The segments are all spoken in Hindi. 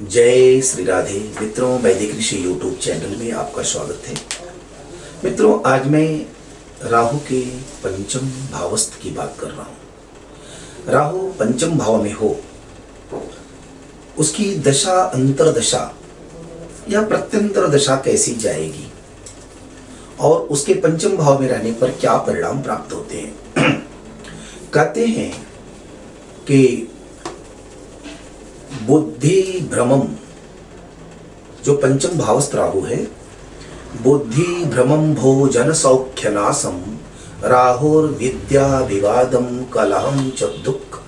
जय श्री राधे। मित्रों, वैदिक ऋषि यूट्यूब चैनल में आपका स्वागत है। मित्रों, आज मैं राहु के पंचम भावस्थ की बात कर रहा हूँ। राहु पंचम भाव में हो, उसकी दशा अंतरदशा या प्रत्यंतर दशा कैसी जाएगी और उसके पंचम भाव में रहने पर क्या परिणाम प्राप्त होते हैं। कहते हैं कि बुद्धि भ्रमम जो पंचम भावस्थ राहु है बुद्धि भ्रमम भोजन सौख्य नासम राहुर विद्या विवादम कलहम च दुख।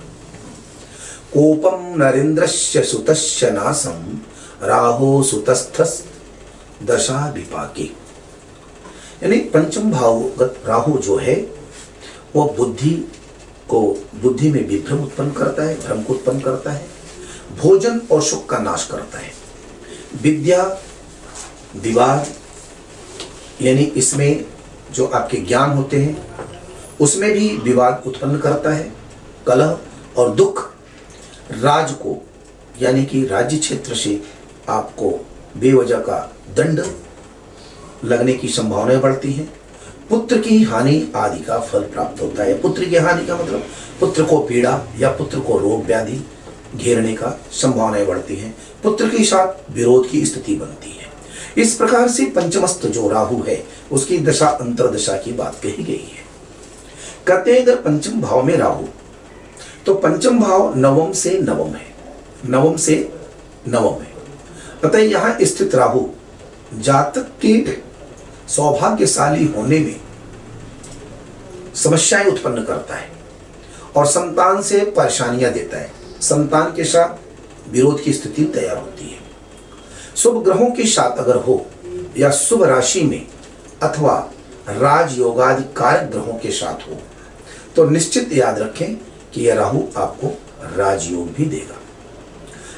कोपम नरेन्द्रस्य सुतस्य नासम राहो सुतस्थस दशा विपाके यानी पंचम भावगत राहु जो है वह बुद्धि को, बुद्धि में विभ्रम उत्पन्न करता है, भ्रम को उत्पन्न करता है। भोजन और सुख का नाश करता है। विद्या, विवाद, यानी इसमें जो आपके ज्ञान होते हैं, उसमें भी विवाद उत्पन्न करता है। कलह और दुख राज को, यानी कि राज्य क्षेत्र से आपको बेवजह का दंड लगने की संभावनाएँ बढ़ती हैं। पुत्र की हानि आदि का फल प्राप्त होता है। पुत्र की हानि का मतलब पुत्र को पीड़ा या पुत्र को रोग, व्याधि घेरने का संभावनाएँ बढ़ती हैं, पुत्र के साथ विरोध की स्थिति बनती है। इस प्रकार से पंचमस्त जो राहु है, उसकी दशा अंतरदशा की बात कही गई है। कहते हैं अगर पंचम भाव में राहु। तो पंचम भाव नवम से नवम है। नवम से नवम है। अतः यहाँ स्थित राहु जातक के सौभाग्यशाली होने में समस्याएँ उत्पन्न करता है और संतान से परेशानियाँ देता है। संतान के साथ विरोध की स्थिति तैयार होती है। शुभ ग्रहों के साथ अगर हो या शुभ राशि में अथवा राजयोगादि कारक ग्रहों के साथ हो तो निश्चित याद रखें कि यह राहु आपको राजयोग भी देगा।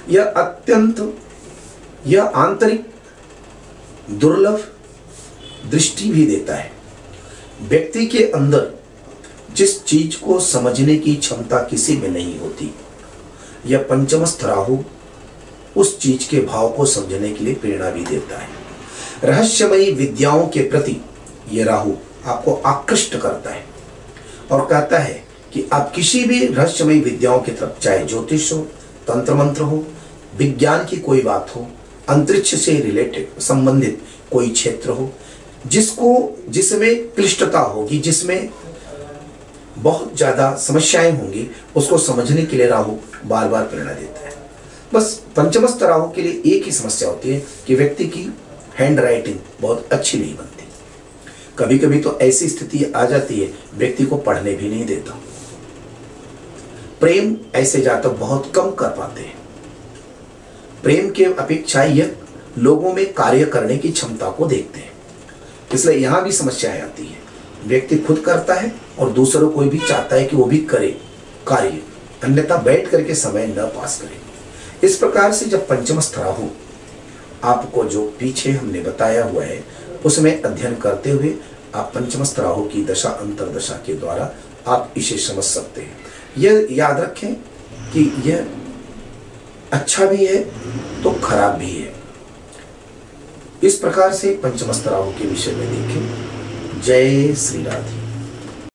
यह अत्यंत, यह आंतरिक दुर्लभ दृष्टि भी देता है। व्यक्ति के अंदर जिस चीज़ को समझने की क्षमता किसी में नहीं होती यह पंचमस्थ राहु उस चीज़ के भाव को समझने के लिए प्रेरणा भी देता है। रहस्यमयी विद्याओं के प्रति यह राहु आपको आकृष्ट करता है और कहता है कि आप किसी भी रहस्यमयी विद्याओं की तरफ़, चाहे ज्योतिष हो तंत्र मंत्र हो, विज्ञान की कोई बात हो, अंतरिक्ष से रिलेटेड संबंधित कोई क्षेत्र हो, जिसको, जिसमें क्लिष्टता होगी, जिसमें बहुत ज़्यादा समस्याएँ होंगी, उसको समझने के लिए राहु बार बार प्रेरणा देता है। बस पंचमस्त राहु के लिए एक ही समस्या होती है कि व्यक्ति की हैंड राइटिंग बहुत अच्छी नहीं बनती। कभी कभी तो ऐसी स्थिति आ जाती है, व्यक्ति को पढ़ने भी नहीं देता। प्रेम ऐसे जातक बहुत कम कर पाते हैं। प्रेम के अपेक्षा यह लोगों में कार्य करने की क्षमता को देखते हैं। इसलिए यहाँ भी समस्याएँ आती है। व्यक्ति खुद करता है और दूसरों को भी चाहता है कि वो भी करे कार्य। अन्यथा बैठ करके समय न पास करे। इस प्रकार से जब पंचमस्थ राहु आपको जो पीछे हमने बताया हुआ है, उसमें अध्ययन करते हुए आप पंचमस्थ राहु की दशा, अंतरदशा के द्वारा आप इसे समझ सकते हैं। यह याद रखें कि यह अच्छा भी है तो खराब भी है। इस प्रकार से पंचमस्त राहु के विषय में देखें। जय श्री राधे।